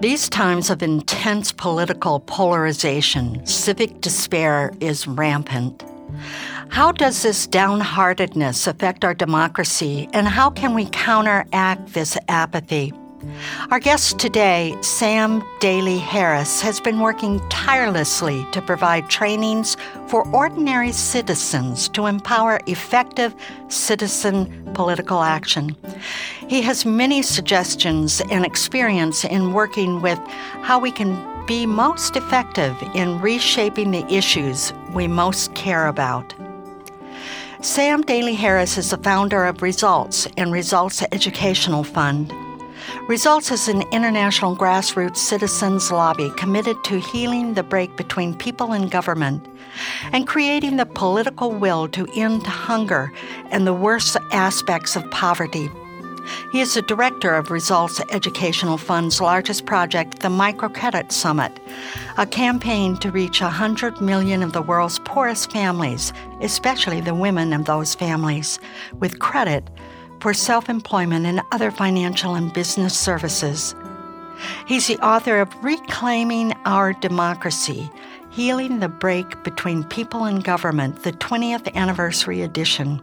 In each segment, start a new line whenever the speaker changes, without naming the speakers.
These times of intense political polarization, civic despair is rampant. How does this downheartedness affect our democracy, and how can we counteract this apathy? Our guest today, Sam Daley Harris, has been working tirelessly to provide trainings for ordinary citizens to empower effective citizen political action. He has many suggestions and experience in working with how we can be most effective in reshaping the issues we most care about. Sam Daley Harris is the founder of Results and Results Educational Fund. Results is an international grassroots citizens lobby committed to healing the break between people and government and creating the political will to end hunger and the worst aspects of poverty. He is the director of Results Educational Fund's largest project, the Microcredit Summit, a campaign to reach 100 million of the world's poorest families, especially the women of those families, with credit for self employment and other financial and business services. He's the author of Reclaiming Our Democracy Healing the Break Between People and Government, the 20th Anniversary Edition.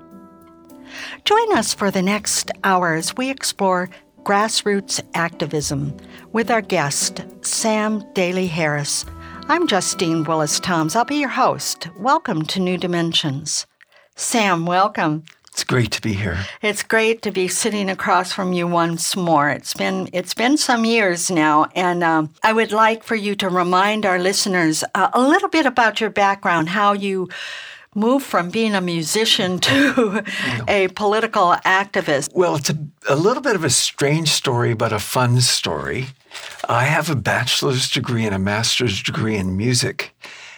Join us for the next hour as we explore grassroots activism with our guest, Sam Daley Harris. I'm Justine Willis Toms. I'll be your host. Welcome to New Dimensions. Sam, welcome.
It's great to be here.
It's great to be sitting across from you once more. It's been it's been some years now, and um, I would like for you to remind our listeners uh, a little bit about your background, how you moved from being a musician to a political activist.
Well, it's a, a little bit of a strange story, but a fun story. I have a bachelor's degree and a master's degree in music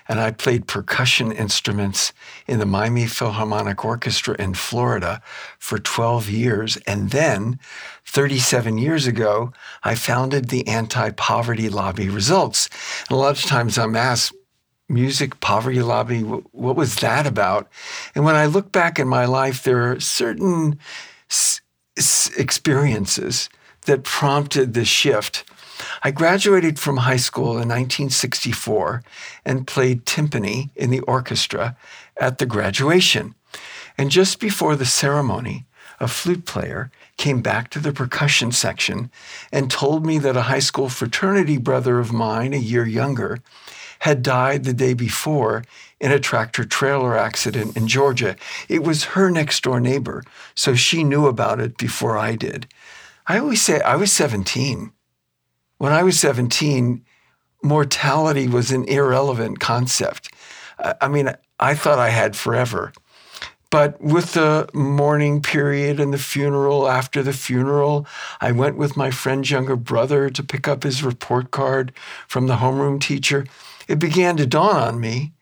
and I played percussion instruments in the Miami Philharmonic Orchestra in Florida for 12 years. And then, 37 years ago, I founded the anti poverty lobby results. And a lot of times I'm asked, music poverty lobby, what was that about? And when I look back in my life, there are certain s- experiences that prompted the shift I graduated from high school in 1964 and played timpani in the orchestra at the graduation. And just before the ceremony, a flute player came back to the percussion section and told me that a high school fraternity brother of mine, a year younger, had died the day before in a tractor trailer accident in Georgia. It was her next door neighbor, so she knew about it before I did. I always say I was 17 when I was 17, mortality was an irrelevant concept. I mean, I thought I had forever. But with the mourning period and the funeral, after the funeral, I went with my friend's younger brother to pick up his report card from the homeroom teacher. It began to dawn on me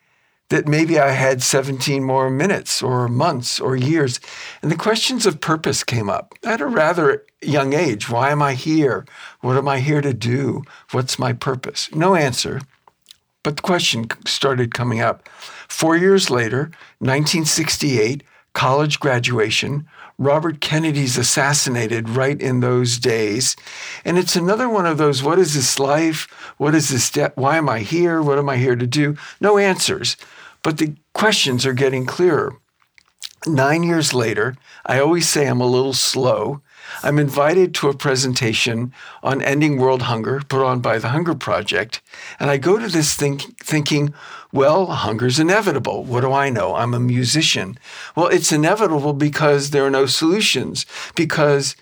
that maybe I had 17 more minutes or months or years. And the questions of purpose came up at a rather young age. Why am I here? What am I here to do? What's my purpose? No answer. But the question started coming up. Four years later, 1968, college graduation, Robert Kennedy's assassinated right in those days. And it's another one of those what is this life? What is this death? Why am I here? What am I here to do? No answers. But the questions are getting clearer. Nine years later, I always say I'm a little slow. I'm invited to a presentation on ending world hunger put on by the Hunger Project. And I go to this thing thinking, well, hunger's inevitable. What do I know? I'm a musician. Well, it's inevitable because there are no solutions. Because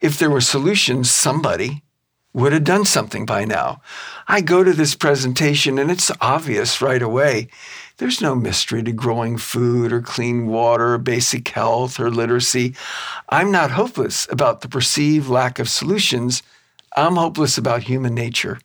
if there were solutions, somebody would have done something by now. I go to this presentation and it's obvious right away. There's no mystery to growing food or clean water or basic health or literacy. I'm not hopeless about the perceived lack of solutions. I'm hopeless about human nature.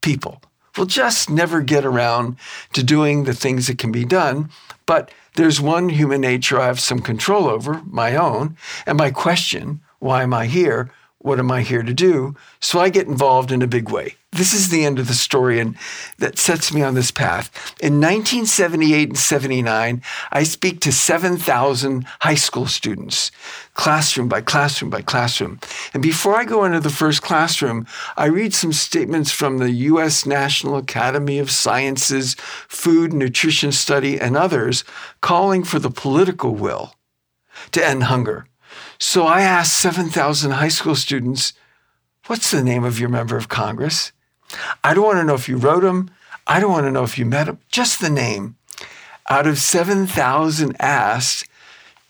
People will just never get around to doing the things that can be done. But there's one human nature I have some control over, my own. And my question, why am I here? What am I here to do? So I get involved in a big way. This is the end of the story, and that sets me on this path. In 1978 and 79, I speak to 7,000 high school students, classroom by classroom by classroom. And before I go into the first classroom, I read some statements from the U.S. National Academy of Sciences, Food Nutrition Study, and others calling for the political will to end hunger so I asked 7,000 high school students, What's the name of your member of Congress? I don't want to know if you wrote him. I don't want to know if you met him, just the name. Out of 7,000 asked,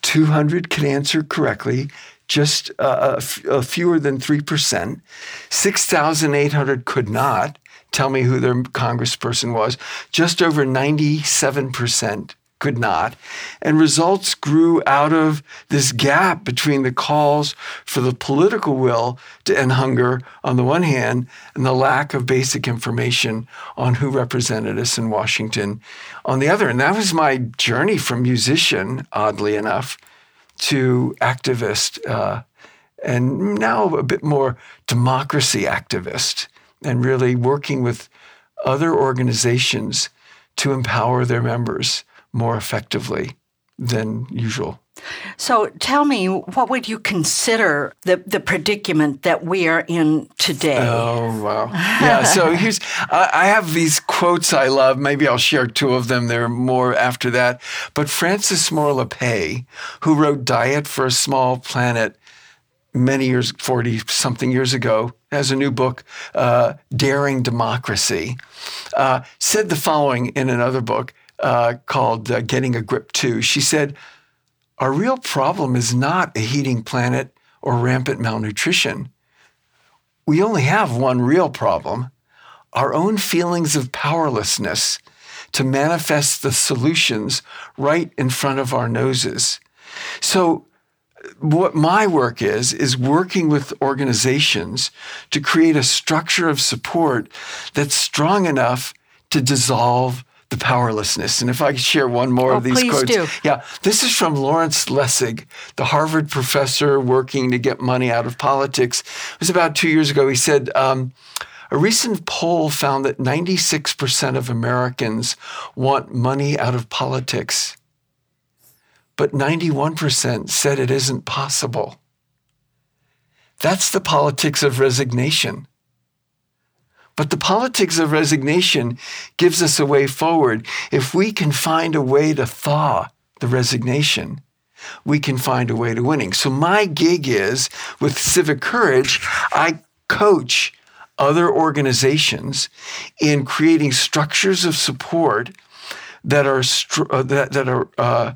200 could answer correctly, just uh, fewer than 3%. 6,800 could not tell me who their congressperson was. Just over 97% could not. And results grew out of this gap between the calls for the political will to end hunger on the one hand and the lack of basic information on who represented us in Washington on the other. And that was my journey from musician, oddly enough, to activist. Uh, and now a bit more democracy activist and really working with other organizations to empower their members more effectively than usual.
So tell me, what would you consider the, the predicament that we are in today?
Oh, wow. Yeah, so here's, I, I have these quotes I love. Maybe I'll share two of them. There are more after that. But Frances Moore Lappé, who wrote Diet for a Small Planet many years, 40 something years ago, has a new book, uh, Daring Democracy, uh, said the following in another book uh, called uh, Getting a Grip 2. She said, Our real problem is not a heating planet or rampant malnutrition. We only have one real problem our own feelings of powerlessness to manifest the solutions right in front of our noses. So, what my work is, is working with organizations to create a structure of support that's strong enough to dissolve the powerlessness. And if I could share one more
oh,
of these quotes.
Do.
Yeah, this is from Lawrence Lessig, the Harvard professor working to get money out of politics. It was about two years ago. He said, um, a recent poll found that 96% of Americans want money out of politics, but 91% said it isn't possible. That's the politics of resignation. But the politics of resignation gives us a way forward. If we can find a way to thaw the resignation, we can find a way to winning. So my gig is with Civic Courage, I coach other organizations in creating structures of support that are str- uh, that, that are uh,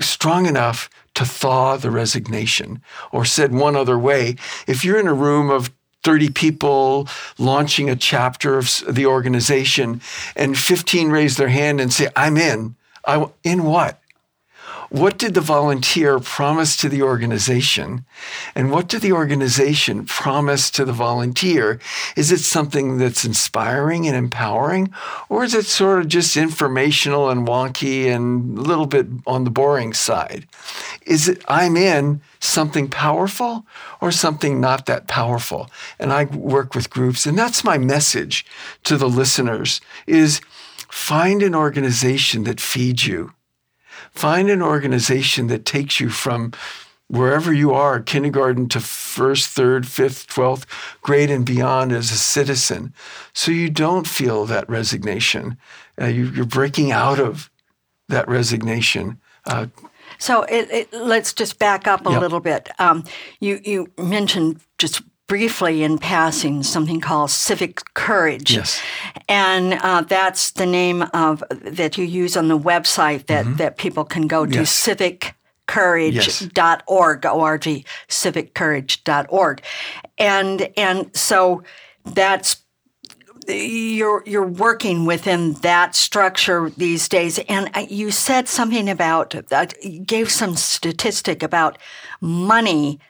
strong enough to thaw the resignation. Or said one other way, if you're in a room of 30 people launching a chapter of the organization, and 15 raise their hand and say, I'm in. I, in what? What did the volunteer promise to the organization? And what did the organization promise to the volunteer? Is it something that's inspiring and empowering? Or is it sort of just informational and wonky and a little bit on the boring side? Is it, I'm in something powerful or something not that powerful? And I work with groups, and that's my message to the listeners is find an organization that feeds you Find an organization that takes you from wherever you are, kindergarten to first, third, fifth, twelfth grade and beyond as a citizen, so you don't feel that resignation. Uh, you, are breaking out of that resignation. Uh,
So it, it, let's just back up a
Yep.
little bit. Um, you you mentioned just briefly in passing something called civic courage.
Yes.
And uh, that's the name of that you use on the website that, that people can go to
Mm-hmm. Yes.
civiccourage.org, O-R-G, civiccourage.org. And, and so that's you're you're working within that structure these days, and uh, you said something about uh, gave some statistic about money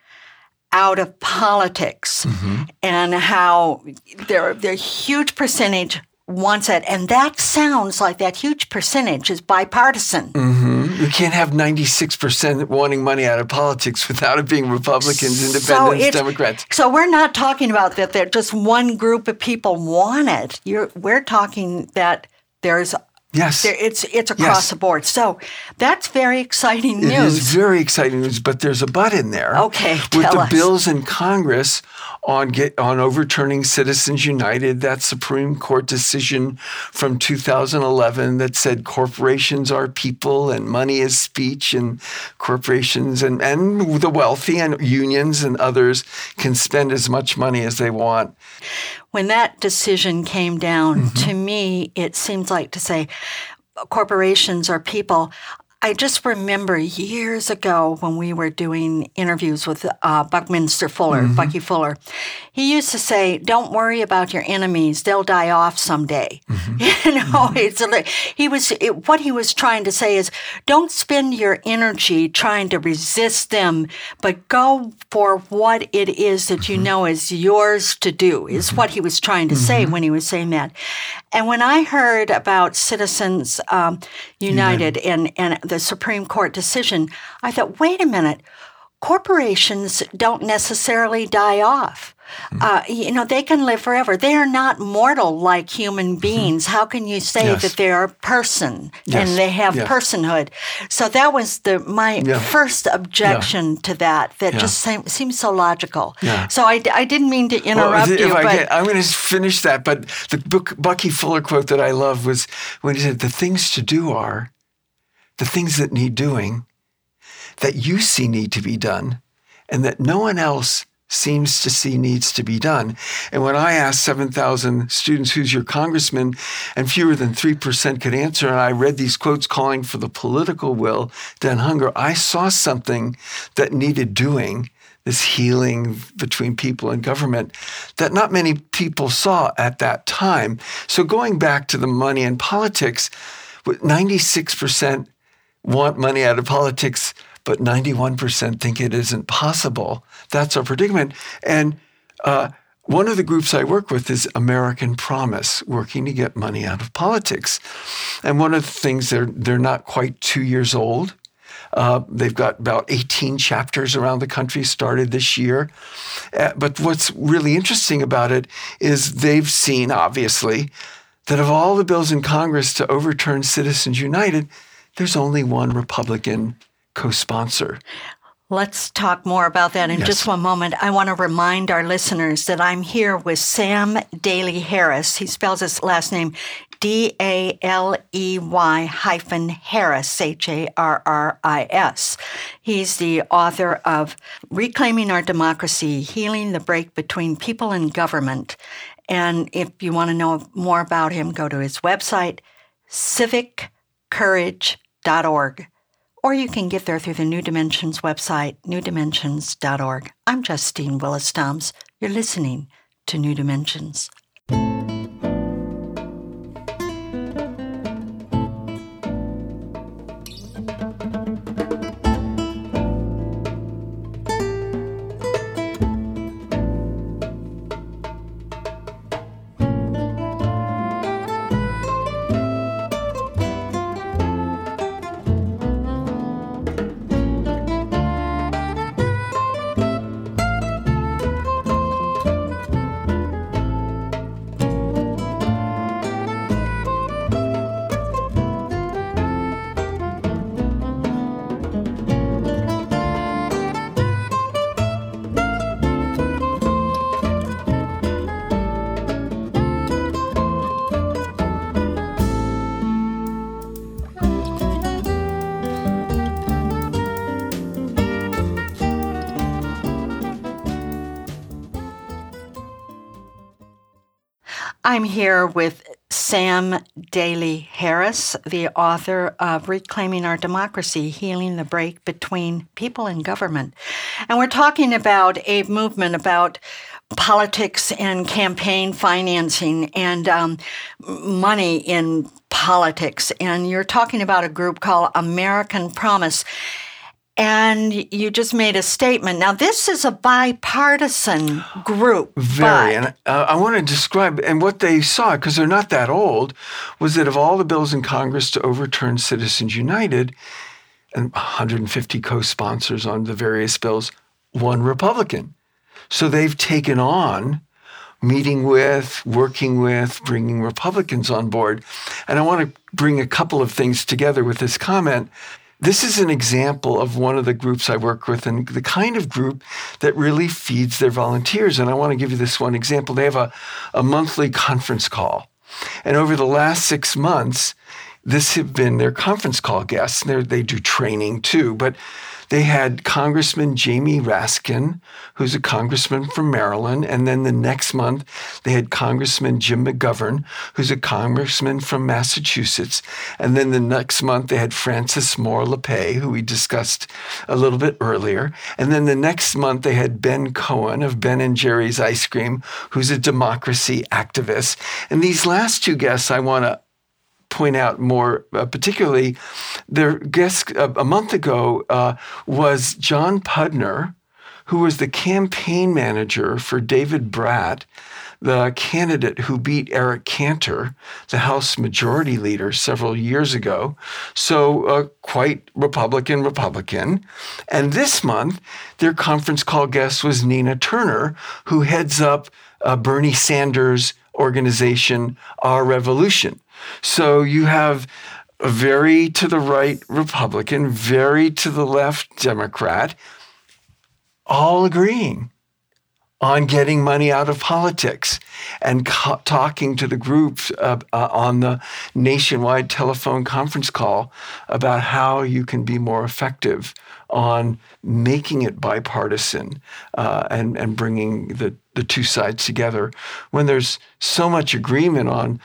out of politics mm-hmm. and how there there huge percentage wants it, and that sounds like that huge percentage is bipartisan. Mm-hmm.
You can't have 96% wanting money out of politics without it being Republicans, independents,
it's-
Democrats.
So we're not talking about that. That just one group of people want it. You're, we're talking that there's
Yes.
there, it's it's across
Yes.
the board. So that's very exciting news.
It is very exciting news, but there's a but in there.
Okay,
with the
us.
bills in Congress on get on overturning Citizens United, that Supreme Court decision from 2011 that said corporations are people and money is speech, and corporations and and the wealthy and unions and others can spend as much money as they want.
when that decision came down,
Mm-hmm.
to me, it seems like to say corporations are people. I just remember years ago when we were doing interviews with uh, Buckminster Fuller,
Mm-hmm.
Bucky Fuller. He used to say, "Don't worry about your enemies; they'll die off someday."
Mm-hmm.
You know, it's a, he was it, what he was trying to say is, don't spend your energy trying to resist them, but go for what it is that
Mm-hmm.
you know is yours to do. Is what he was trying to say
Mm-hmm.
when he was saying that. And when I heard about Citizens um, United and, and the Supreme Court decision, I thought, wait a minute, corporations don't necessarily die off.
Hmm.
Uh, you know, they can live forever. They are not mortal like human beings. How can you say
Hmm. Yes.
that they're a person
Yes.
and they have
Yeah.
personhood? So that was the my
Yeah.
first objection to that. That
Yeah.
just seem, seems so logical.
Yeah.
So I, I didn't mean to interrupt
if
you,
I
but
I'm going to finish that. But the book, Bucky Fuller quote that I love was when he said, "The things to do are the things that need doing, that you see need to be done, and that no one else." Seems to see needs to be done. And when I asked 7,000 students, who's your congressman, and fewer than 3% could answer, and I read these quotes calling for the political will to end hunger, I saw something that needed doing this healing between people and government that not many people saw at that time. So going back to the money and politics, with 96% want money out of politics, but 91% think it isn't possible. That's our predicament. And uh, one of the groups I work with is American Promise, working to get money out of politics. And one of the things they're they're not quite two years old. Uh, they've got about 18 chapters around the country started this year. Uh, but what's really interesting about it is they've seen, obviously, that of all the bills in Congress to overturn Citizens United, there's only one Republican co sponsor.
Let's talk more about that in
Yes.
just one moment. I want to remind our listeners that I'm here with Sam Daley Harris. He spells his last name D A L E Y hyphen Harris, H A R R I S. He's the author of Reclaiming Our Democracy Healing the Break Between People and Government. And if you want to know more about him, go to his website, civiccourage.org or you can get there through the New Dimensions website, newdimensions.org. I'm Justine Willis Toms. You're listening to New Dimensions. I'm here with Sam Daley Harris, the author of Reclaiming Our Democracy Healing the Break Between People and Government. And we're talking about a movement about politics and campaign financing and um, money in politics. And you're talking about a group called American Promise and you just made a statement. Now, this is a bipartisan group.
Very. And uh, I want to describe, and what they saw, because they're not that old, was that of all the bills in Congress to overturn Citizens United, and 150 co sponsors on the various bills, one Republican. So they've taken on meeting with, working with, bringing Republicans on board. And I want to bring a couple of things together with this comment this is an example of one of the groups I work with and the kind of group that really feeds their volunteers. And I want to give you this one example. They have a, a monthly conference call. And over the last six months, this have been their conference call guests. They do training too, but they had Congressman Jamie Raskin, who's a congressman from Maryland. And then the next month, they had Congressman Jim McGovern, who's a congressman from Massachusetts. And then the next month, they had Frances Moore Lappé, who we discussed a little bit earlier. And then the next month, they had Ben Cohen of Ben and Jerry's Ice Cream, who's a democracy activist. And these last two guests, I want to point out more uh, particularly, their guest uh, a month ago uh, was John Pudner, who was the campaign manager for David Brat, the candidate who beat Eric Cantor, the House Majority Leader, several years ago. So, uh, quite Republican, Republican. And this month, their conference call guest was Nina Turner, who heads up uh, Bernie Sanders' organization, Our Revolution. So you have a very to the right Republican, very to the left Democrat, all agreeing on getting money out of politics and co- talking to the groups uh, uh, on the nationwide telephone conference call about how you can be more effective on making it bipartisan uh, and, and bringing the, the two sides together when there's so much agreement on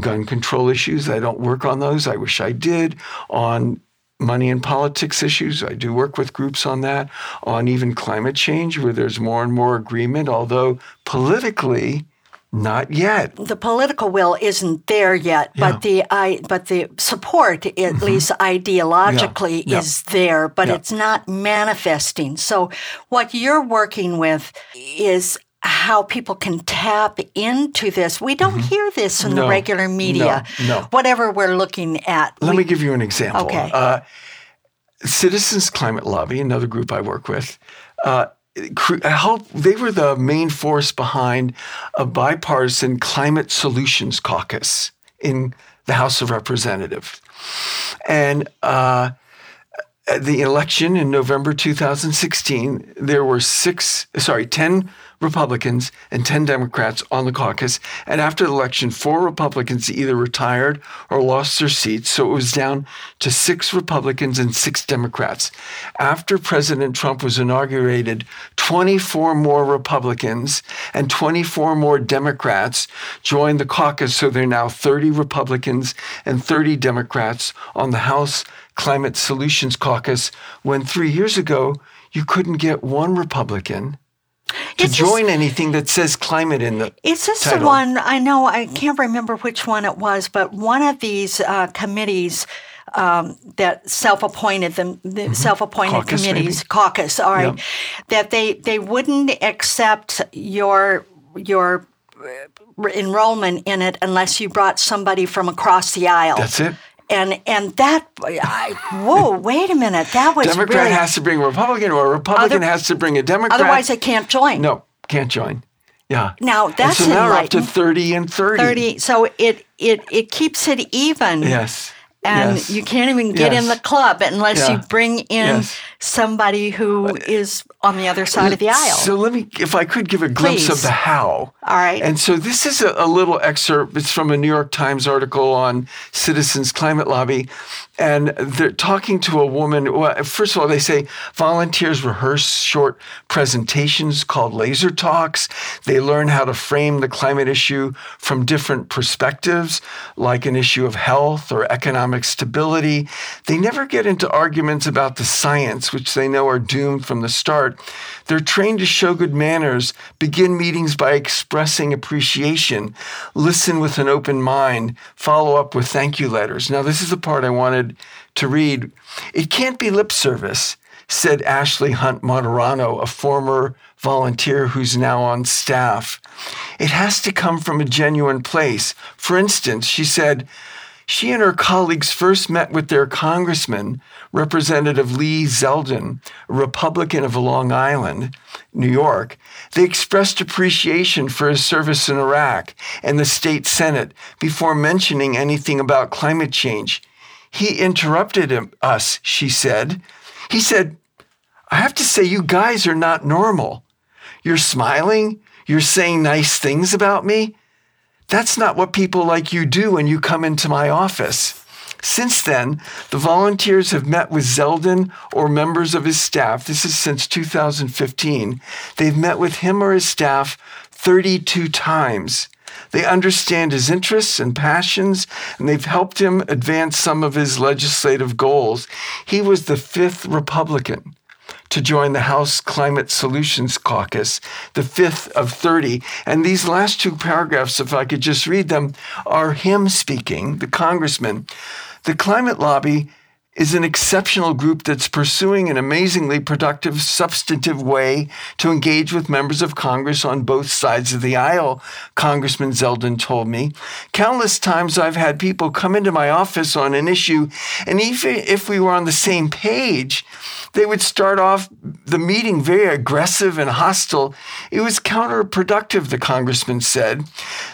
gun control issues. I don't work on those. I wish I did. On money and politics issues, I do work with groups on that. On even climate change, where there's more and more agreement, although politically, not yet.
The political will isn't there yet, yeah. but the I, but the support, at mm-hmm. least ideologically, yeah. Yeah. is there, but it's not manifesting. So, what you're working with is how people can tap into this. We don't mm-hmm. hear this in no, the regular media, no, no. whatever we're looking at.
Let
we,
me give you an example. Okay. Uh, Citizens Climate Lobby, another group I work with, uh, help, they were the main force behind a bipartisan climate solutions caucus in the House of Representatives. And uh, the election in November 2016, there were six, sorry, 10 Republicans and 10 Democrats on the caucus. And after the election, four Republicans either retired or lost their seats. So it was down to six Republicans and six Democrats. After President Trump was inaugurated, 24 more Republicans and 24 more Democrats joined the caucus. So there are now 30 Republicans and 30 Democrats on the House Climate Solutions Caucus when three years ago, you couldn't get one Republican to is join this, anything that says climate in the
Is this
title.
the one? I know I can't remember which one it was, but one of these uh, committees um, that self-appointed them, the mm-hmm. self-appointed caucus, committees, maybe? caucus, all right, that they they wouldn't accept your your uh, enrollment in it unless you brought somebody from across the aisle.
That's it
and and that I, whoa wait a minute that was
Democrat
really,
has to bring a Republican or a Republican other, has to bring a Democrat.
Otherwise, they can't join.
No, can't join. Yeah.
Now that's
and so now we're up to thirty and thirty.
Thirty. So it it it keeps it even.
Yes.
And
yes.
you can't even get yes. in the club unless yeah. you bring in. Yes somebody who uh, is on the other side of the aisle.
So let me, if I could give a glimpse
Please.
of the how.
All right.
And so this is a, a little excerpt. It's from a New York Times article on Citizens Climate Lobby. And they're talking to a woman. Well, first of all, they say volunteers rehearse short presentations called laser talks. They learn how to frame the climate issue from different perspectives, like an issue of health or economic stability. They never get into arguments about the science, which they know are doomed from the start. They're trained to show good manners, begin meetings by expressing appreciation, listen with an open mind, follow up with thank you letters. Now, this is the part I wanted to read. It can't be lip service, said Ashley Hunt Moderano, a former volunteer who's now on staff. It has to come from a genuine place. For instance, she said, she and her colleagues first met with their congressman, Representative Lee Zeldin, a Republican of Long Island, New York. They expressed appreciation for his service in Iraq and the state Senate before mentioning anything about climate change. He interrupted him, us, she said. He said, I have to say, you guys are not normal. You're smiling, you're saying nice things about me. That's not what people like you do when you come into my office. Since then, the volunteers have met with Zeldin or members of his staff. This is since 2015. They've met with him or his staff 32 times. They understand his interests and passions, and they've helped him advance some of his legislative goals. He was the fifth Republican to join the House Climate Solutions Caucus, the fifth of 30. And these last two paragraphs, if I could just read them, are him speaking, the congressman. The climate lobby is an exceptional group that's pursuing an amazingly productive, substantive way to engage with members of Congress on both sides of the aisle, Congressman Zeldin told me. Countless times I've had people come into my office on an issue, and even if we were on the same page, they would start off the meeting very aggressive and hostile. It was counterproductive, the congressman said.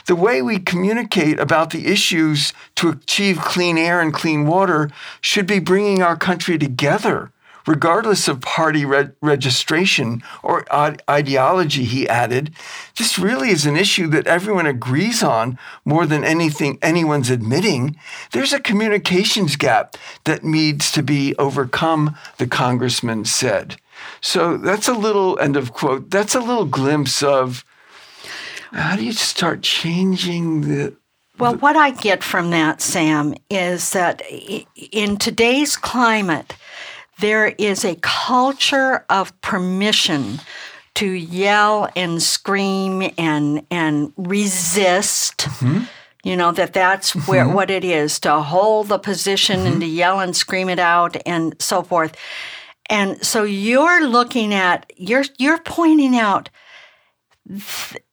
The way we communicate about the issues to achieve clean air and clean water should be bringing our country together, regardless of party re- registration or ideology, he added. This really is an issue that everyone agrees on more than anything anyone's admitting. There's a communications gap that needs to be overcome, the congressman said. So that's a little, end of quote, that's a little glimpse of how do you start changing the
well, what I get from that, Sam, is that in today's climate, there is a culture of permission to yell and scream and and resist. Mm-hmm. You know that that's mm-hmm. where what it is to hold the position mm-hmm. and to yell and scream it out and so forth. And so you're looking at you're you're pointing out th-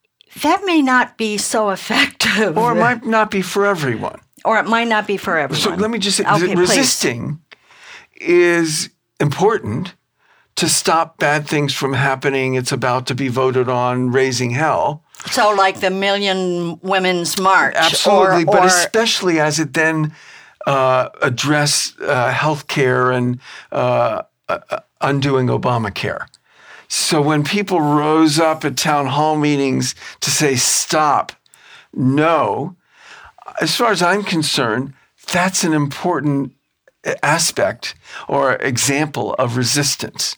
that may not be so effective.
Or it might not be for everyone.
Or it might not be for everyone.
So let me just say okay, resisting please. is important to stop bad things from happening. It's about to be voted on, raising hell.
So, like the Million Women's March.
Absolutely,
or,
but
or,
especially as it then uh, address uh, health care and uh, uh undoing Obamacare. So when people rose up at town hall meetings to say, stop, no, as far as I'm concerned, that's an important aspect or example of resistance.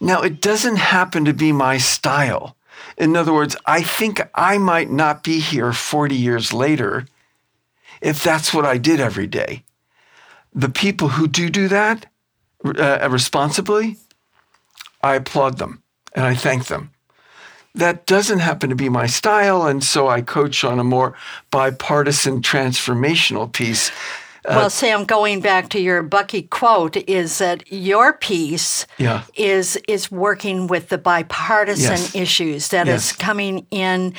Now, it doesn't happen to be my style. In other words, I think I might not be here 40 years later if that's what I did every day. The people who do do that uh, responsibly, I applaud them and I thank them. That doesn't happen to be my style, and so I coach on a more bipartisan transformational piece.
Uh, well, Sam, going back to your Bucky quote, is that your piece
yeah.
is is working with the bipartisan
yes.
issues that
yes.
is coming in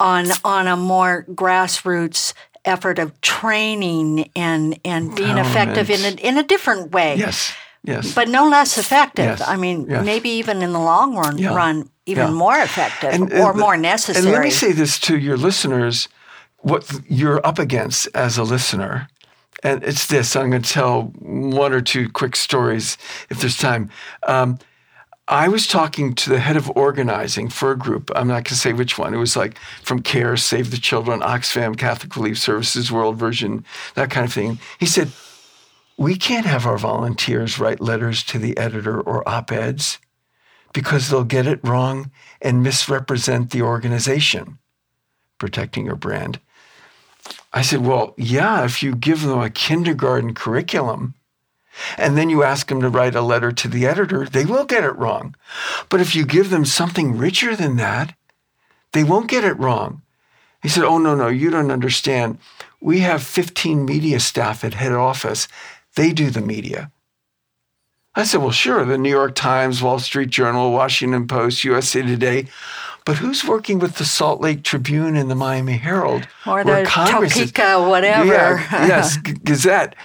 on on a more grassroots effort of training and and being effective in a, in a different way.
Yes. Yes.
But no less effective.
Yes.
I mean,
yes.
maybe even in the long run,
yeah.
run even
yeah.
more effective
and,
or
and,
more necessary.
And let me say this to your listeners what you're up against as a listener and it's this. I'm going to tell one or two quick stories if there's time. Um, I was talking to the head of organizing for a group. I'm not going to say which one. It was like from CARE, Save the Children, Oxfam, Catholic Relief Services, World Vision, that kind of thing. He said, We can't have our volunteers write letters to the editor or op eds because they'll get it wrong and misrepresent the organization, protecting your brand. I said, Well, yeah, if you give them a kindergarten curriculum, and then you ask them to write a letter to the editor, they will get it wrong. But if you give them something richer than that, they won't get it wrong. He said, Oh, no, no, you don't understand. We have 15 media staff at head office. They do the media. I said, Well, sure, the New York Times, Wall Street Journal, Washington Post, USA Today. But who's working with the Salt Lake Tribune and the Miami Herald?
Or the Topeka, whatever.
Yeah, yes, Gazette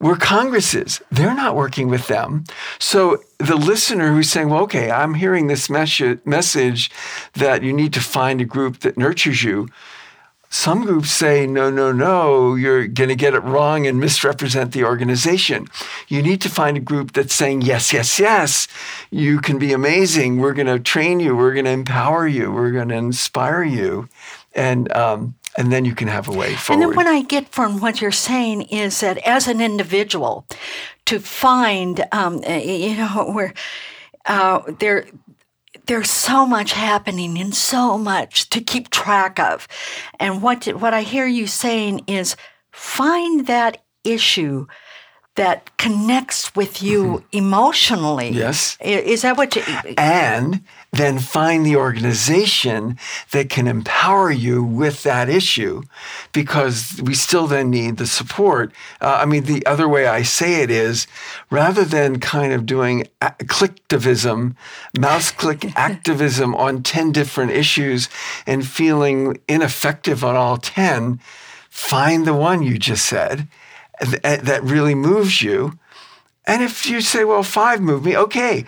We're Congresses. They're not working with them. So the listener who's saying, well, okay, I'm hearing this mes- message that you need to find a group that nurtures you. Some groups say, no, no, no, you're going to get it wrong and misrepresent the organization. You need to find a group that's saying, yes, yes, yes, you can be amazing. We're going to train you. We're going to empower you. We're going to inspire you. And, um, and then you can have a way forward.
And then what I get from what you're saying is that as an individual, to find, um, you know, where uh, there there's so much happening and so much to keep track of, and what what I hear you saying is find that issue that connects with you mm-hmm. emotionally.
Yes.
Is that what you.
And then find the organization that can empower you with that issue because we still then need the support. Uh, I mean, the other way I say it is rather than kind of doing clicktivism, mouse click activism on 10 different issues and feeling ineffective on all 10, find the one you just said that really moves you. And if you say, well, five move me, okay,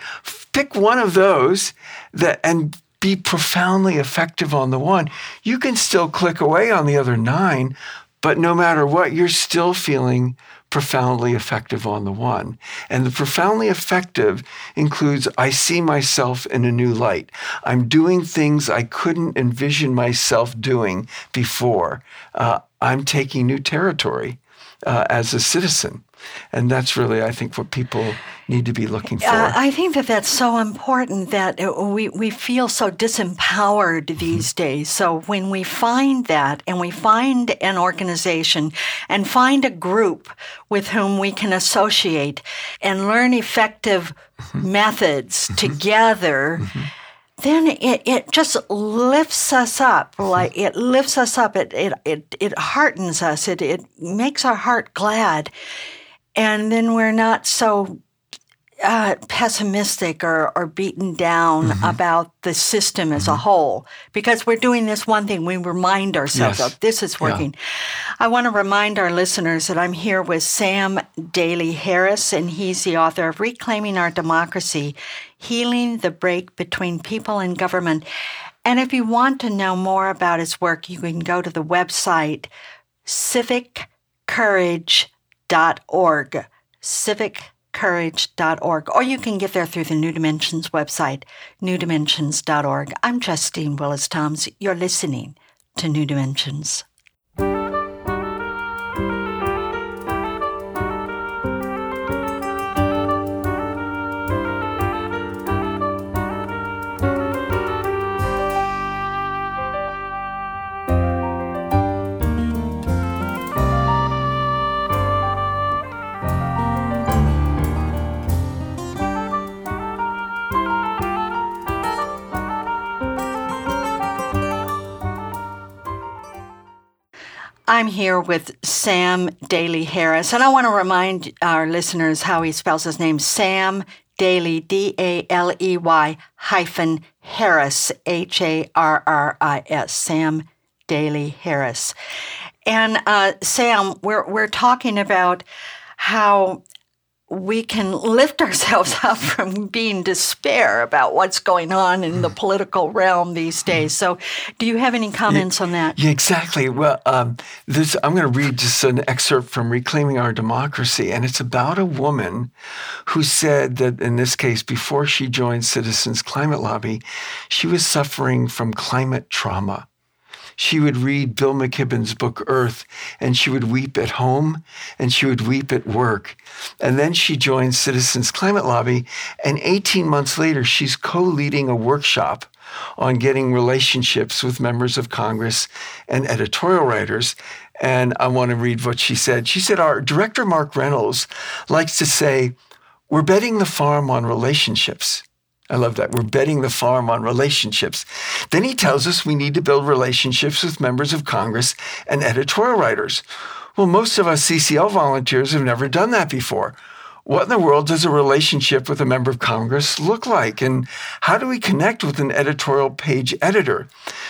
pick one of those that and be profoundly effective on the one. You can still click away on the other nine, but no matter what, you're still feeling profoundly effective on the one. And the profoundly effective includes I see myself in a new light. I'm doing things I couldn't envision myself doing before. Uh, I'm taking new territory uh, as a citizen. And that's really, I think, what people need to be looking for. Uh,
I think that that's so important that we, we feel so disempowered mm-hmm. these mm-hmm. days. So when we find that and we find an organization and find a group with whom we can associate and learn effective mm-hmm. methods mm-hmm. together mm-hmm then it, it just lifts us up like it lifts us up it it it, it heartens us it, it makes our heart glad and then we're not so uh, pessimistic or, or beaten down mm-hmm. about the system as mm-hmm. a whole because we're doing this one thing. We remind ourselves yes. of this is working. Yeah. I want to remind our listeners that I'm here with Sam Daley Harris, and he's the author of Reclaiming Our Democracy Healing the Break Between People and Government. And if you want to know more about his work, you can go to the website civiccourage.org. Civiccourage.org. Or you can get there through the New Dimensions website, newdimensions.org. I'm Justine Willis Toms. You're listening to New Dimensions. I'm here with Sam Daley Harris, and I want to remind our listeners how he spells his name Sam Daley, D A L E Y hyphen Harris, H A R R I S, Sam Daley Harris. And uh, Sam, we're, we're talking about how we can lift ourselves up from being despair about what's going on in the political realm these days. So, do you have any comments
yeah,
on that?
Yeah, exactly. Well, um, this, I'm going to read just an excerpt from Reclaiming Our Democracy, and it's about a woman who said that, in this case, before she joined Citizens Climate Lobby, she was suffering from climate trauma she would read Bill McKibben's book Eaarth and she would weep at home and she would weep at work. And then she joined Citizens Climate Lobby. And 18 months later, she's co leading a workshop on getting relationships with members of Congress and editorial writers. And I want to read what she said. She said, Our director, Mark Reynolds, likes to say, We're betting the farm on relationships. I love that. We're betting the farm on relationships. Then he tells us we need to build relationships with members of Congress and editorial writers. Well, most of us CCL volunteers have never done that before. What in the world does a relationship with a member of Congress look like? And how do we connect with an editorial page editor?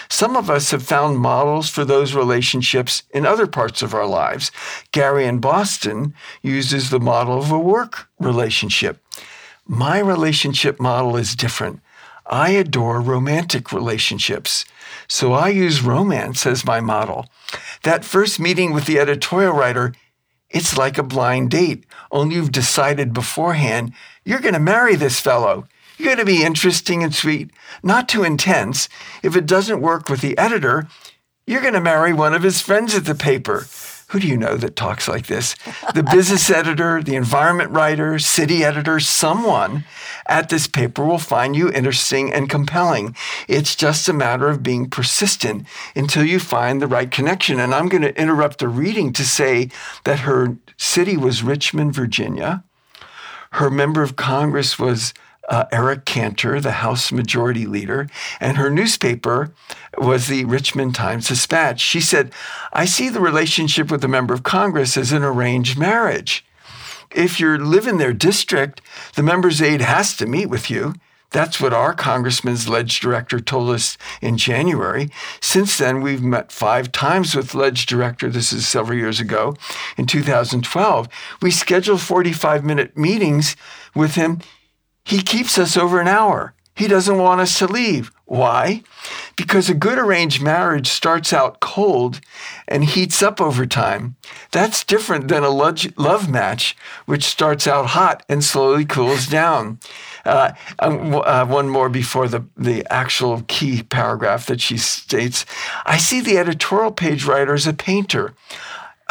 Some of us have found models for those relationships in other parts of our lives. Gary in Boston uses the model of a work relationship. My relationship model is different. I adore romantic relationships. So I use romance as my model. That first meeting with the editorial writer, it's like a blind date, only you've decided beforehand you're going to marry this fellow. You're going to be interesting and sweet, not too intense. If it doesn't work with the editor, you're going to marry one of his friends at the paper who do you know that talks like this? The business editor, the environment writer, city editor, someone at this paper will find you interesting and compelling. It's just a matter of being persistent until you find the right connection. And I'm going to interrupt the reading to say that her city was Richmond, Virginia. Her member of Congress was uh, Eric Cantor, the House Majority Leader, and her newspaper was the Richmond Times Dispatch. She said, I see the relationship with a member of Congress as an arranged marriage. If you live in their district, the member's aide has to meet with you. That's what our congressman's ledge director told us in January. Since then, we've met five times with ledge director. This is several years ago in 2012. We scheduled 45 minute meetings with him he keeps us over an hour. He doesn't want us to leave. Why? Because a good arranged marriage starts out cold and heats up over time. That's different than a love match, which starts out hot and slowly cools down. Uh, uh, one more before the, the actual key paragraph that she states I see the editorial page writer as a painter.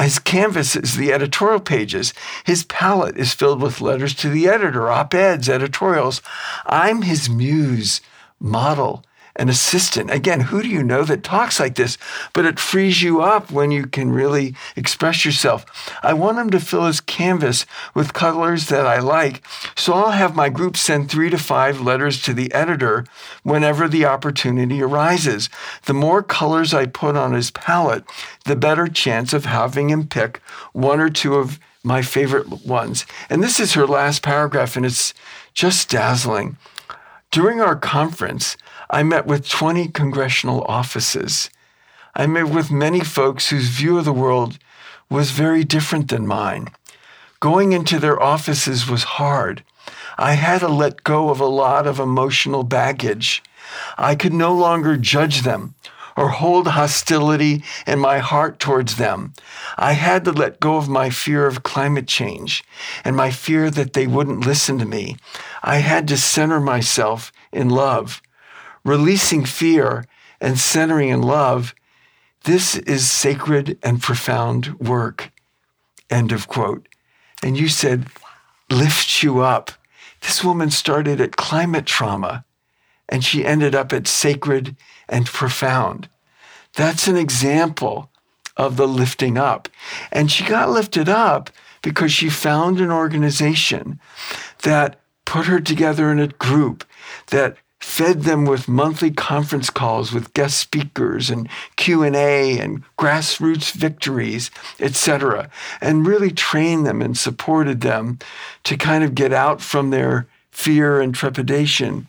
His canvas is the editorial pages. His palette is filled with letters to the editor, op eds, editorials. I'm his muse, model, an assistant. Again, who do you know that talks like this? But it frees you up when you can really express yourself. I want him to fill his canvas with colors that I like. So I'll have my group send three to five letters to the editor whenever the opportunity arises. The more colors I put on his palette, the better chance of having him pick one or two of my favorite ones. And this is her last paragraph, and it's just dazzling. During our conference, I met with 20 congressional offices. I met with many folks whose view of the world was very different than mine. Going into their offices was hard. I had to let go of a lot of emotional baggage. I could no longer judge them or hold hostility in my heart towards them. I had to let go of my fear of climate change and my fear that they wouldn't listen to me. I had to center myself in love releasing fear and centering in love, this is sacred and profound work. End of quote. And you said, lift you up. This woman started at climate trauma and she ended up at sacred and profound. That's an example of the lifting up. And she got lifted up because she found an organization that put her together in a group that fed them with monthly conference calls with guest speakers and q&a and grassroots victories etc and really trained them and supported them to kind of get out from their fear and trepidation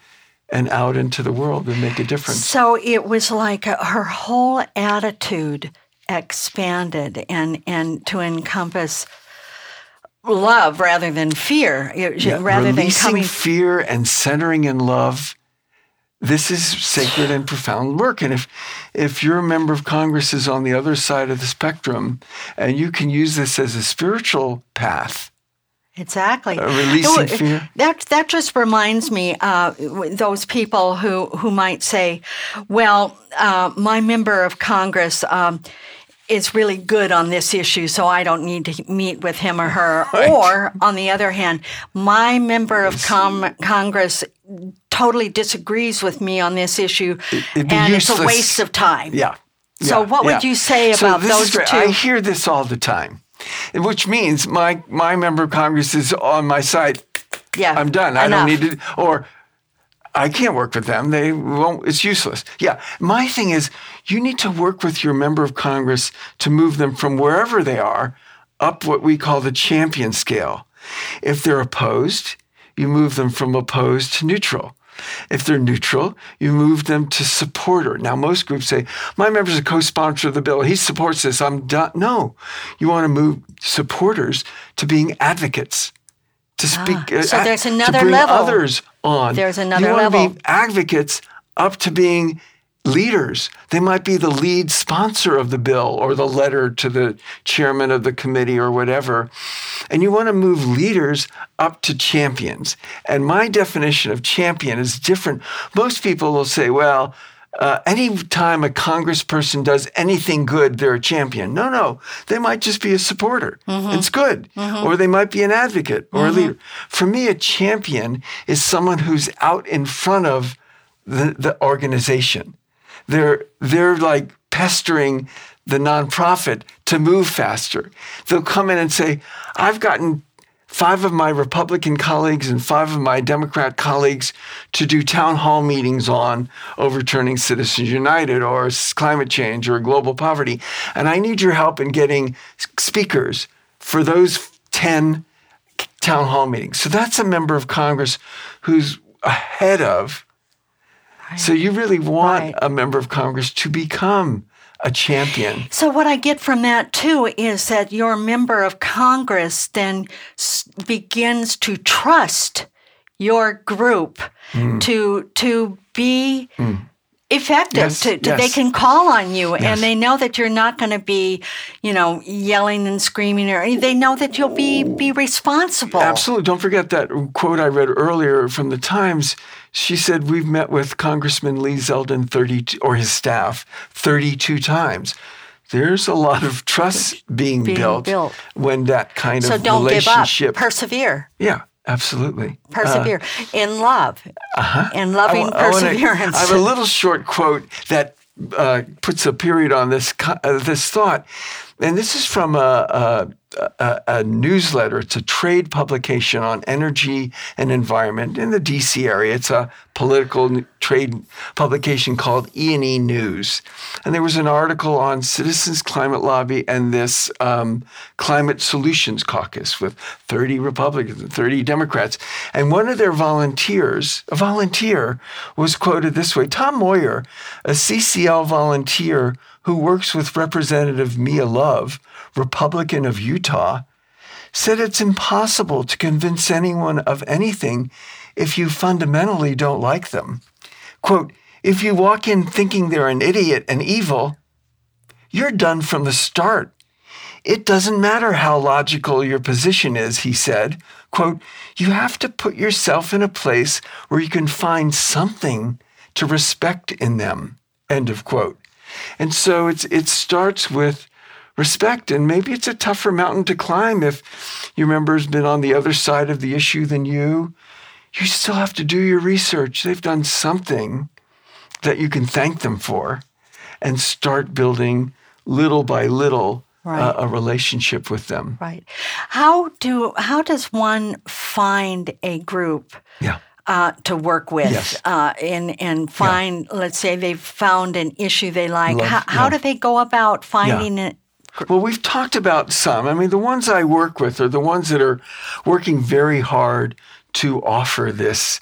and out into the world and make a difference
so it was like her whole attitude expanded and and to encompass love rather than fear, yeah, rather
than
coming
fear and centering in love. This is sacred and profound work. And if if your member of Congress is on the other side of the spectrum, and you can use this as a spiritual path,
Exactly.
Uh, releasing fear.
That that just reminds me uh, those people who who might say, "Well, uh, my member of Congress." Um, is really good on this issue, so I don't need to meet with him or her. Right. Or, on the other hand, my member of com- Congress totally disagrees with me on this issue, and
useless.
it's a waste of time.
Yeah.
So,
yeah.
what
yeah.
would you say about
so
those two?
I hear this all the time which means my my member of Congress is on my side.
Yeah,
I'm done.
Enough.
I don't need to, or I can't work with them. They won't. It's useless. Yeah, my thing is you need to work with your member of Congress to move them from wherever they are up what we call the champion scale. If they're opposed, you move them from opposed to neutral. If they're neutral, you move them to supporter. Now, most groups say, my member's a co sponsor of the bill. He supports this. I'm done. No, you want to move supporters to being advocates, to ah, speak,
ah, so there's another
to bring
level.
others on.
There's another level.
you
want
level. to be advocates up to being leaders. They might be the lead sponsor of the bill or the letter to the chairman of the committee or whatever. And you want to move leaders up to champions. And my definition of champion is different. Most people will say, well, uh, anytime a congressperson does anything good, they're a champion. No, no, they might just be a supporter. Mm-hmm. It's good. Mm-hmm. Or they might be an advocate or mm-hmm. a leader. For me, a champion is someone who's out in front of the, the organization they're they're like pestering the nonprofit to move faster. They'll come in and say, "I've gotten five of my Republican colleagues and five of my Democrat colleagues to do town hall meetings on overturning Citizens United or climate change or global poverty. And I need your help in getting speakers for those 10 town hall meetings. So that's a member of Congress who's ahead of so you really want right. a member of Congress to become a champion.
So what I get from that too is that your member of Congress then begins to trust your group mm. to to be mm effective. Yes, to, yes. They can call on you, yes. and they know that you're not going to be, you know, yelling and screaming, or they know that you'll be be responsible.
Absolutely. Don't forget that quote I read earlier from the Times. She said we've met with Congressman Lee Zeldin thirty or his staff thirty two times. There's a lot of trust being, being built, built, when that kind
so
of relationship. So don't.
Give up. Persevere.
Yeah. Absolutely.
Persevere uh, in love, uh-huh. in loving I, perseverance.
I, I, have a little short quote that uh, puts a period on this uh, this thought, and this is from a, a a, newsletter. It's a trade publication on energy and environment in the D.C. area. It's a political trade publication called E&E News. And there was an article on Citizens Climate Lobby and this um, Climate Solutions Caucus with 30 Republicans and 30 Democrats. And one of their volunteers, a volunteer, was quoted this way Tom Moyer, a CCL volunteer who works with Representative Mia Love, Republican of Utah, said it's impossible to convince anyone of anything if you fundamentally don't like them. Quote, if you walk in thinking they're an idiot and evil, you're done from the start. It doesn't matter how logical your position is, he said. Quote, you have to put yourself in a place where you can find something to respect in them. End of quote. And so it's, it starts with respect. And maybe it's a tougher mountain to climb if your member's been on the other side of the issue than you. You still have to do your research. They've done something that you can thank them for and start building little by little right. uh, a relationship with them.
Right. How do how does one find a group?
Yeah.
Uh, to work with
yes.
uh, and and find yeah. let's say they've found an issue they like Love, how, how yeah. do they go about finding yeah.
Well, we've talked about some. I mean, the ones I work with are the ones that are working very hard to offer this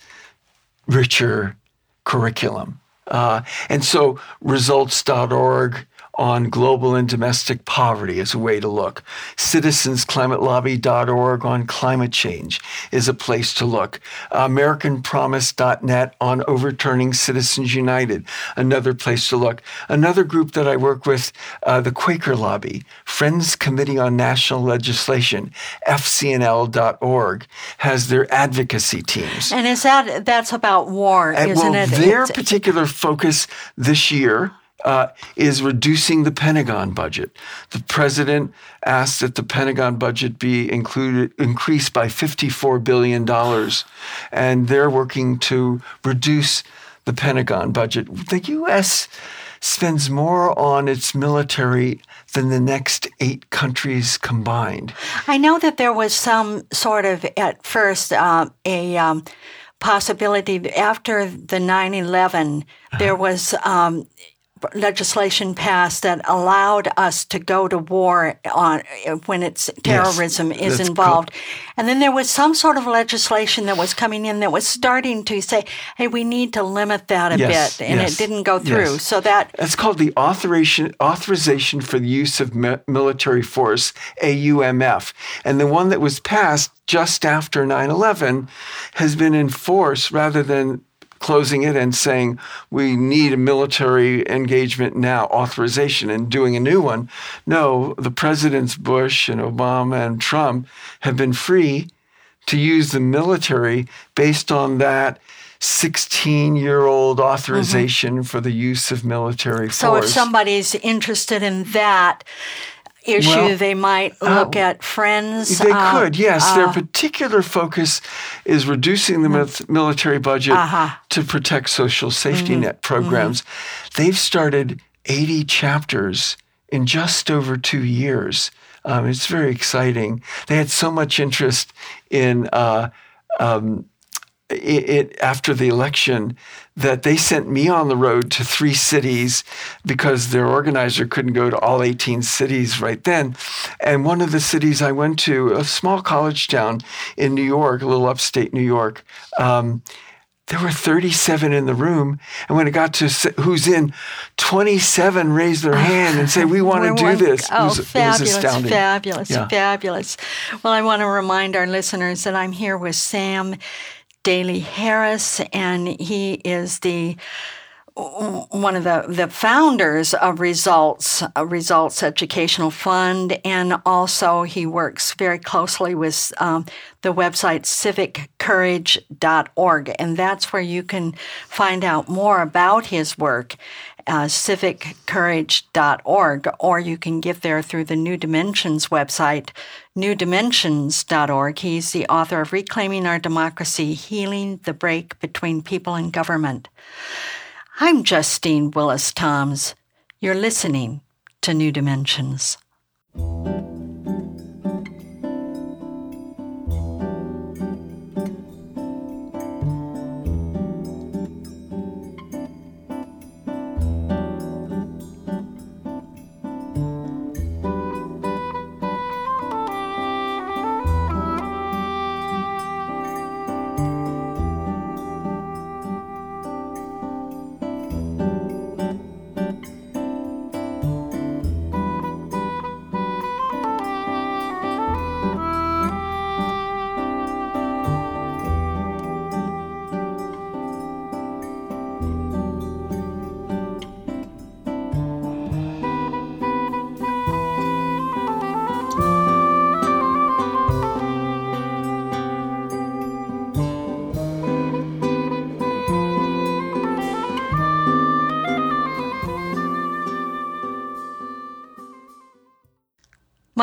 richer curriculum. Uh, and so results.org on global and domestic poverty is a way to look. Citizensclimatelobby.org on climate change is a place to look. AmericanPromise.net on overturning Citizens United, another place to look. Another group that I work with, uh, the Quaker Lobby, Friends Committee on National Legislation, FCNL.org, has their advocacy teams.
And is that that's about war,
And,
isn't
well,
it?
Their
It's-
particular focus this year uh, is reducing the Pentagon budget. The president asked that the Pentagon budget be included increased by fifty-four billion dollars, and they're working to reduce the Pentagon budget. The U.S. spends more on its military than the next eight countries combined.
I know that there was some sort of, at first, uh, a um, possibility after the 9 11, there was um, legislation passed that allowed us to go to war on when it's terrorism is
that's
involved. And then there was some sort of legislation that was coming in that was starting to say, hey, we need to limit that a
Yes,
bit. And
yes,
it didn't go through.
yes.
So that
That's called the authorization authorization for the use of mi- military force, AUMF. And the one that was passed just after 9/11 has been enforced rather than closing it and saying we need a military engagement now authorization and doing a new one. No, the presidents Bush and Obama and Trump have been free to use the military based on that 16 year old mm-hmm. authorization for the use of military force.
So if somebody's interested in that issue,
Well,
they might look at friends.
They
uh,
could, yes. Their particular focus is reducing the mil- military budget
Uh-huh.
to protect social safety
Mm-hmm.
net programs. They've started 80 chapters in just over two years. Um, it's very exciting. They had so much interest in uh, um, it, it after the election that they sent me on the road to three cities because their organizer couldn't go to all 18 cities right then. And one of the cities I went to, a small college town in New York, a little upstate New York, um, there were 37 in the room. And when it got to who's in, 27 raised their hand and said, We want to do this.
Oh,
it was, it was
fabulous,
astounding.
fabulous,
Yeah.
fabulous. Well, I want to remind our listeners that I'm here with Sam Daley Harris, and he is the one of the, the founders of Results, uh, Results Educational Fund, and also he works very closely with um, the website civiccourage.org, and that's where you can find out more about his work. Uh, civiccourage.org, or you can get there through the New Dimensions website, newdimensions.org. He's the author of Reclaiming Our Democracy Healing the Break Between People and Government. I'm Justine Willis Toms. You're listening to New Dimensions.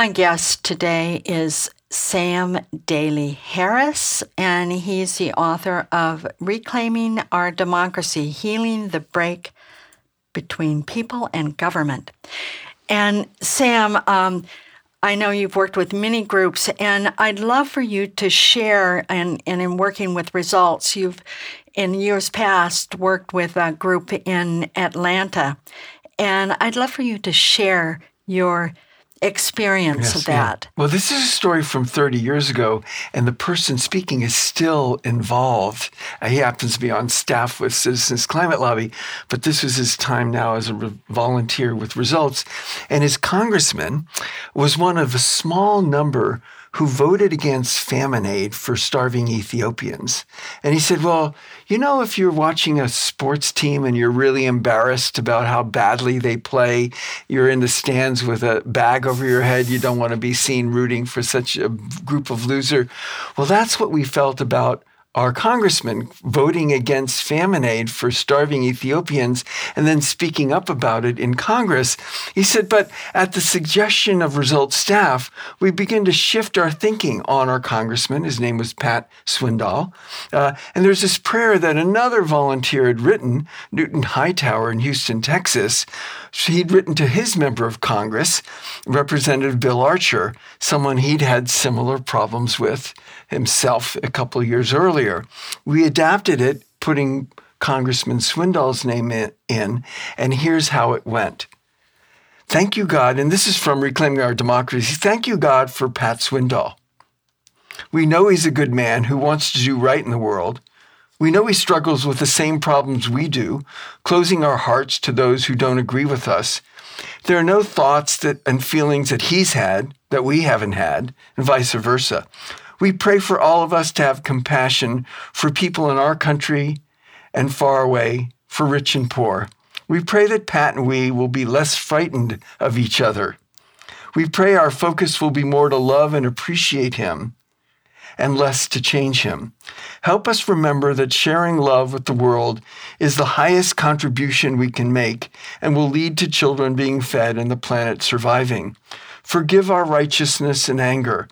My guest today is Sam Daley Harris, and he's the author of Reclaiming Our Democracy Healing the Break Between People and Government. And Sam, um, I know you've worked with many groups, and I'd love for you to share. And, and in working with results, you've in years past worked with a group in Atlanta, and I'd love for you to share your experience
Yes,
of
yeah.
that.
Well, this is a story from 30 years ago, and the person speaking is still involved. Uh, he happens to be on staff with Citizens Climate Lobby, but this was his time now as a re- volunteer with results. And his congressman was one of a small number who voted against famine aid for starving Ethiopians. And he said, Well, you know, if you're watching a sports team and you're really embarrassed about how badly they play, you're in the stands with a bag over your head, you don't want to be seen rooting for such a group of loser. Well, that's what we felt about our congressman voting against famine aid for starving Ethiopians and then speaking up about it in Congress. He said, but at the suggestion of Result staff, we begin to shift our thinking on our congressman. His name was Pat Swindall. Uh, and there's this prayer that another volunteer had written, Newton Hightower in Houston, Texas. He'd written to his member of Congress, Representative Bill Archer, someone he'd had similar problems with himself a couple of years earlier. We adapted it, putting Congressman Swindall's name in, and here's how it went. Thank you, God, and this is from Reclaiming Our Democracy. Thank you, God, for Pat Swindoll. We know he's a good man who wants to do right in the world. We know he struggles with the same problems we do, closing our hearts to those who don't agree with us. There are no thoughts that, and feelings that he's had that we haven't had, and vice versa. We pray for all of us to have compassion for people in our country and far away, for rich and poor. We pray that Pat and we will be less frightened of each other. We pray our focus will be more to love and appreciate him and less to change him. Help us remember that sharing love with the world is the highest contribution we can make and will lead to children being fed and the planet surviving. Forgive our righteousness and anger.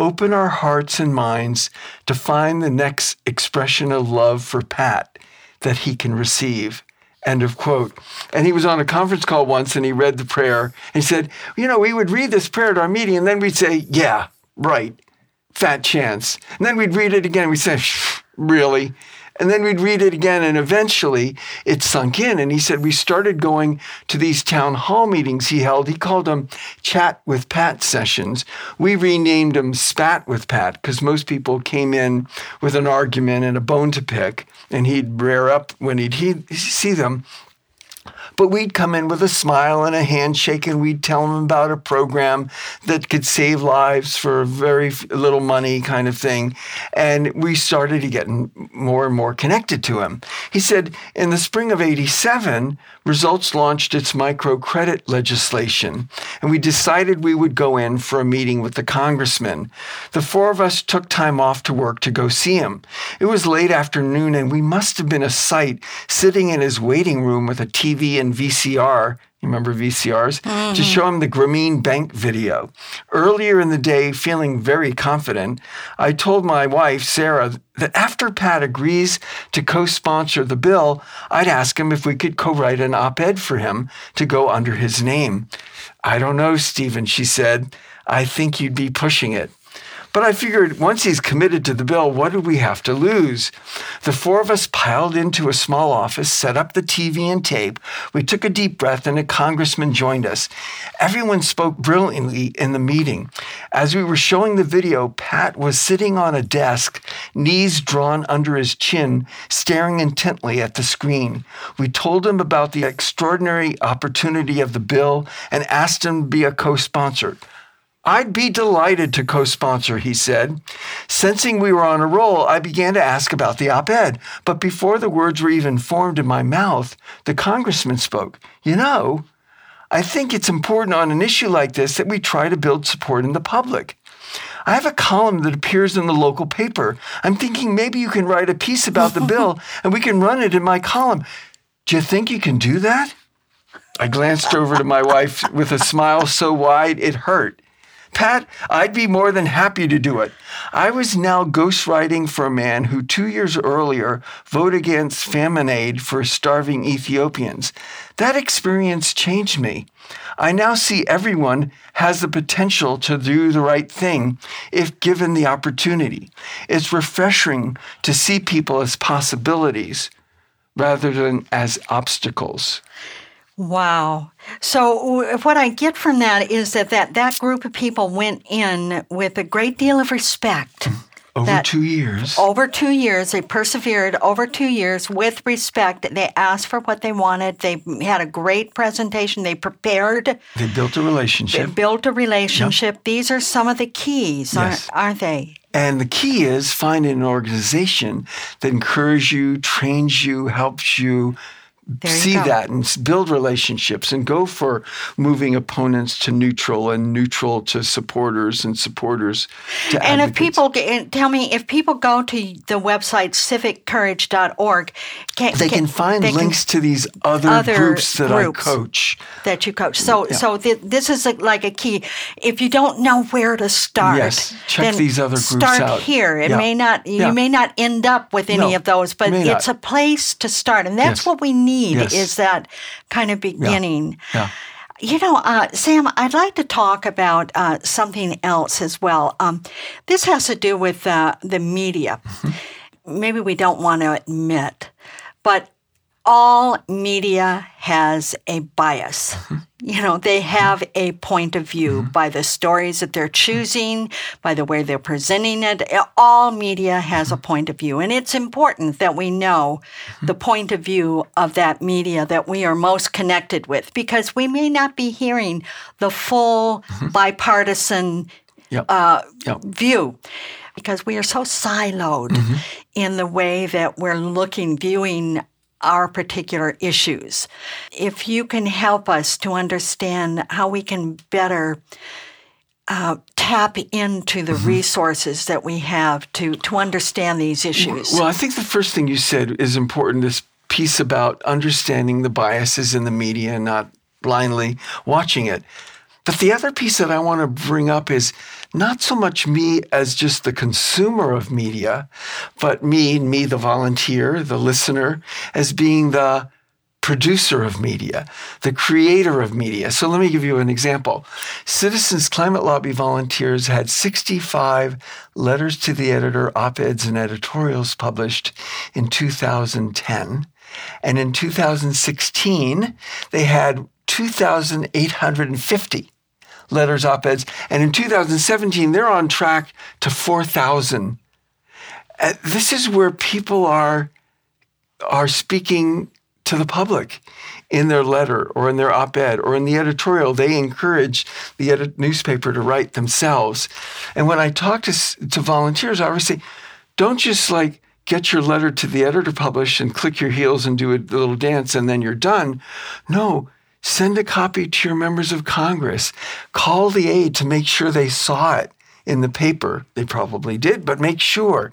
Open our hearts and minds to find the next expression of love for Pat that he can receive. End of quote. And he was on a conference call once and he read the prayer. And he said, You know, we would read this prayer at our meeting and then we'd say, Yeah, right fat chance. And then we'd read it again. We'd say, really? And then we'd read it again, and eventually it sunk in. And he said, We started going to these town hall meetings he held. He called them Chat with Pat sessions. We renamed them Spat with Pat because most people came in with an argument and a bone to pick, and he'd rear up when he'd he- see them. But we'd come in with a smile and a handshake, and we'd tell him about a program that could save lives for very little money, kind of thing. And we started to get more and more connected to him. He said in the spring of 87, Results launched its microcredit legislation, and we decided we would go in for a meeting with the congressman. The four of us took time off to work to go see him. It was late afternoon, and we must have been a sight sitting in his waiting room with a TV and VCR. You remember VCRs? Mm-hmm. To show him the Grameen Bank video. Earlier in the day, feeling very confident, I told my wife, Sarah, that after Pat agrees to co sponsor the bill, I'd ask him if we could co write an op ed for him to go under his name. I don't know, Stephen, she said. I think you'd be pushing it. But I figured once he's committed to the bill, what do we have to lose? The four of us piled into a small office, set up the TV and tape. We took a deep breath, and a congressman joined us. Everyone spoke brilliantly in the meeting. As we were showing the video, Pat was sitting on a desk, knees drawn under his chin, staring intently at the screen. We told him about the extraordinary opportunity of the bill and asked him to be a co sponsor. I'd be delighted to co sponsor, he said. Sensing we were on a roll, I began to ask about the op ed. But before the words were even formed in my mouth, the congressman spoke. You know, I think it's important on an issue like this that we try to build support in the public. I have a column that appears in the local paper. I'm thinking maybe you can write a piece about the bill and we can run it in my column. Do you think you can do that? I glanced over to my wife with a smile so wide it hurt. Pat, I'd be more than happy to do it. I was now ghostwriting for a man who two years earlier voted against famine aid for starving Ethiopians. That experience changed me. I now see everyone has the potential to do the right thing if given the opportunity. It's refreshing to see people as possibilities rather than as obstacles.
Wow. So what I get from that is that that, that group of people went in with a great deal of respect.
Over
that-
two years.
Over two years, they persevered over two years with respect. They asked for what they wanted. They had a great presentation. They prepared.
They built a relationship.
They built a relationship. These are some of the keys,
Yes.
aren't, aren't they?
And the key is finding an organization that encourages you, trains you, helps you see
go.
that and build relationships and go for moving opponents to neutral and neutral to supporters and supporters to
And if people tell me if people go to the website civiccourage.org, can,
they can find
they can-
links to these other,
other
groups that
groups.
I coach.
that you coach. So, so th- this is like a key. If you don't know where to start,
Yes, check these other groups
start
out.
here. It
Yeah.
may not. You
Yeah.
may not end up with any
No,
of those, but
may not.
it's a place to start, and that's
Yes.
what we need.
Yes.
Is that kind of beginning?
Yeah.
You know, uh, Sam, I'd like to talk about uh, something else as well. Um, this has to do with uh, the media. Maybe we don't want to admit, but all media has a bias. Mm-hmm. You know, they have mm-hmm. a point of view mm-hmm. by the stories that they're choosing, by the way they're presenting it. All media has a point of view. And it's important that we know the point of view of that media that we are most connected with because we may not be hearing the full bipartisan
Yep.
uh,
Yep.
view because we are so siloed in the way that we're looking, viewing our particular issues. If you can help us to understand how we can better uh, tap into the resources that we have to, to understand these issues.
Well, I think the first thing you said is important. This piece about understanding the biases in the media and not blindly watching it. But the other piece that I want to bring up is not so much me as just the consumer of media, but me, me, the volunteer, the listener, as being the producer of media, the creator of media. So let me give you an example. Citizens Climate Lobby volunteers had 65 letters to the editor, op eds, and editorials published in 2010. And in 2016, they had 2,850 letters, op eds. And in 2017, they're on track to 4,000. Uh, this is where people are are speaking to the public in their letter or in their op-ed or in the editorial they encourage the edit- newspaper to write themselves and when i talk to, to volunteers i always say don't just like get your letter to the editor published and click your heels and do a little dance and then you're done no send a copy to your members of congress call the aide to make sure they saw it in the paper. They probably did, but make sure.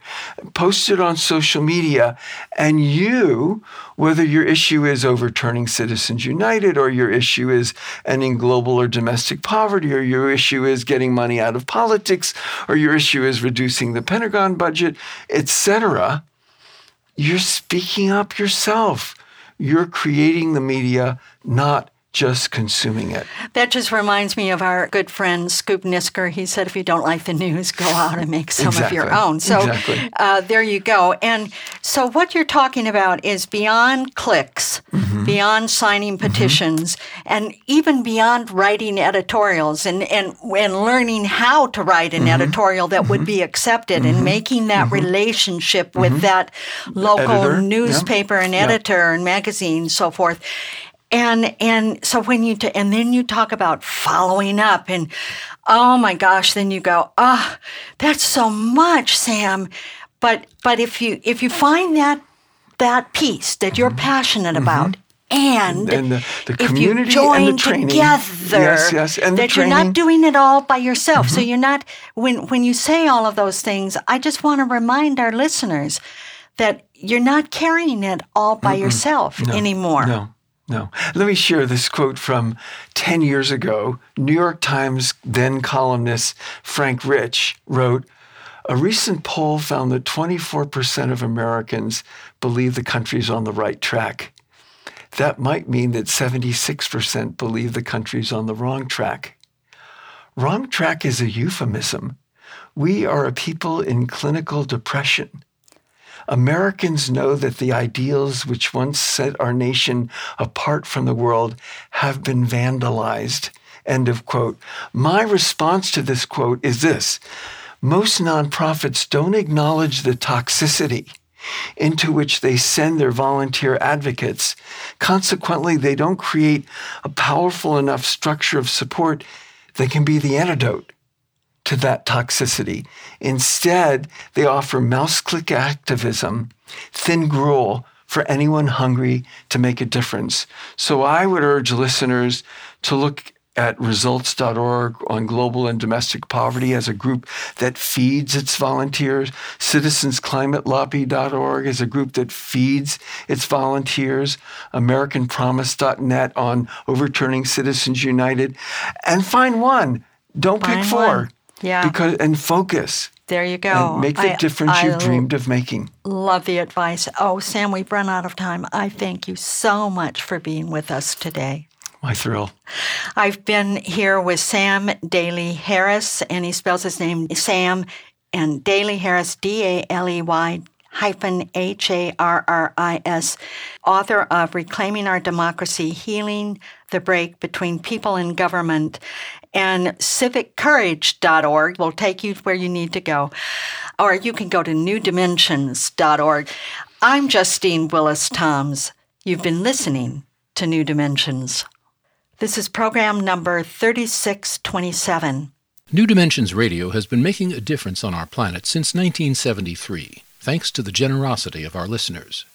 Post it on social media. And you, whether your issue is overturning Citizens United, or your issue is ending global or domestic poverty, or your issue is getting money out of politics, or your issue is reducing the Pentagon budget, etc., you're speaking up yourself. You're creating the media, not just consuming it.
That just reminds me of our good friend Scoop Nisker. He said, if you don't like the news, go out and make some of your own. So
Exactly.
uh, there you go. And so what you're talking about is beyond clicks,
Mm-hmm.
beyond signing petitions, and even beyond writing editorials and, and, and learning how to write
Mm-hmm.
an editorial that would be accepted and making that relationship with that local
Mm-hmm. Editor, yeah.
newspaper and
Yeah.
editor and magazine, and so forth. And and so when you t- and then you talk about following up and oh my gosh, then you go, ah, that's so much, Sam. But but if you if you find that that piece that you're passionate about. And,
Mm-hmm. And the- the
if
community
you
and
join
the training.
together,
Yes, yes, and the
that you're not.
Mm-hmm.
doing it all by yourself. So you're not when when you say all of those things. I just want to remind our listeners that you're not carrying it all by yourself anymore.
No, no. Let me share this quote from 10 years ago. New York Times then columnist Frank Rich wrote A recent poll found that 24% of Americans believe the country's on the right track. That might mean that 76% believe the country's on the wrong track. Wrong track is a euphemism. We are a people in clinical depression. Americans know that the ideals which once set our nation apart from the world have been vandalized. End of quote. My response to this quote is this most nonprofits don't acknowledge the toxicity into which they send their volunteer advocates. Consequently, they don't create a powerful enough structure of support that can be the antidote to that toxicity. Instead, they offer mouse click activism, thin gruel for anyone hungry to make a difference. So I would urge listeners to look at results.org on global and domestic poverty as a group that feeds its volunteers. Citizensclimatelobby.org is a group that feeds its volunteers. AmericanPromise.net on overturning Citizens United. And find one. Don't
Find
pick four.
one. Yeah.
Because and focus.
There you go.
And make the
I-
difference
I
you've dreamed of making.
Love the advice. Oh, Sam, we've run out of time. I thank you so much for being with us today.
My thrill.
I've been here with Sam Daley Harris, and he spells his name Sam and Daley Harris, D A L E Y hyphen H A R R I S, author of Reclaiming Our Democracy Healing the Break Between People and Government. And civiccourage.org will take you where you need to go. Or you can go to newdimensions.org. I'm Justine Willis Toms. You've been listening to New Dimensions. This is program number 3627.
New Dimensions Radio has been making a difference on our planet since 1973, thanks to the generosity of our listeners.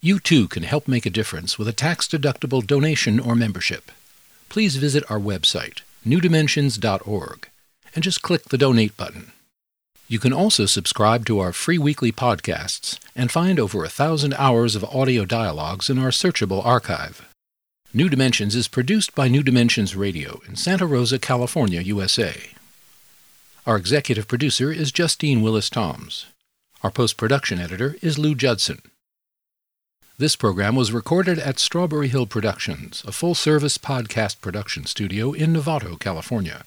You too can help make a difference with a tax deductible donation or membership. Please visit our website, newdimensions.org, and just click the donate button. You can also subscribe to our free weekly podcasts and find over a thousand hours of audio dialogues in our searchable archive. New Dimensions is produced by New Dimensions Radio in Santa Rosa, California, USA. Our executive producer is Justine Willis Toms. Our post production editor is Lou Judson. This program was recorded at Strawberry Hill Productions, a full service podcast production studio in Novato, California.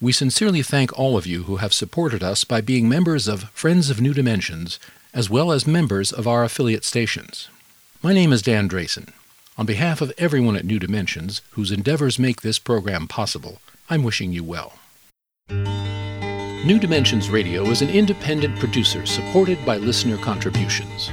We sincerely thank all of you who have supported us by being members of Friends of New Dimensions, as well as members of our affiliate stations. My name is Dan Drayson. On behalf of everyone at New Dimensions, whose endeavors make this program possible, I'm wishing you well. New Dimensions Radio is an independent producer supported by listener contributions.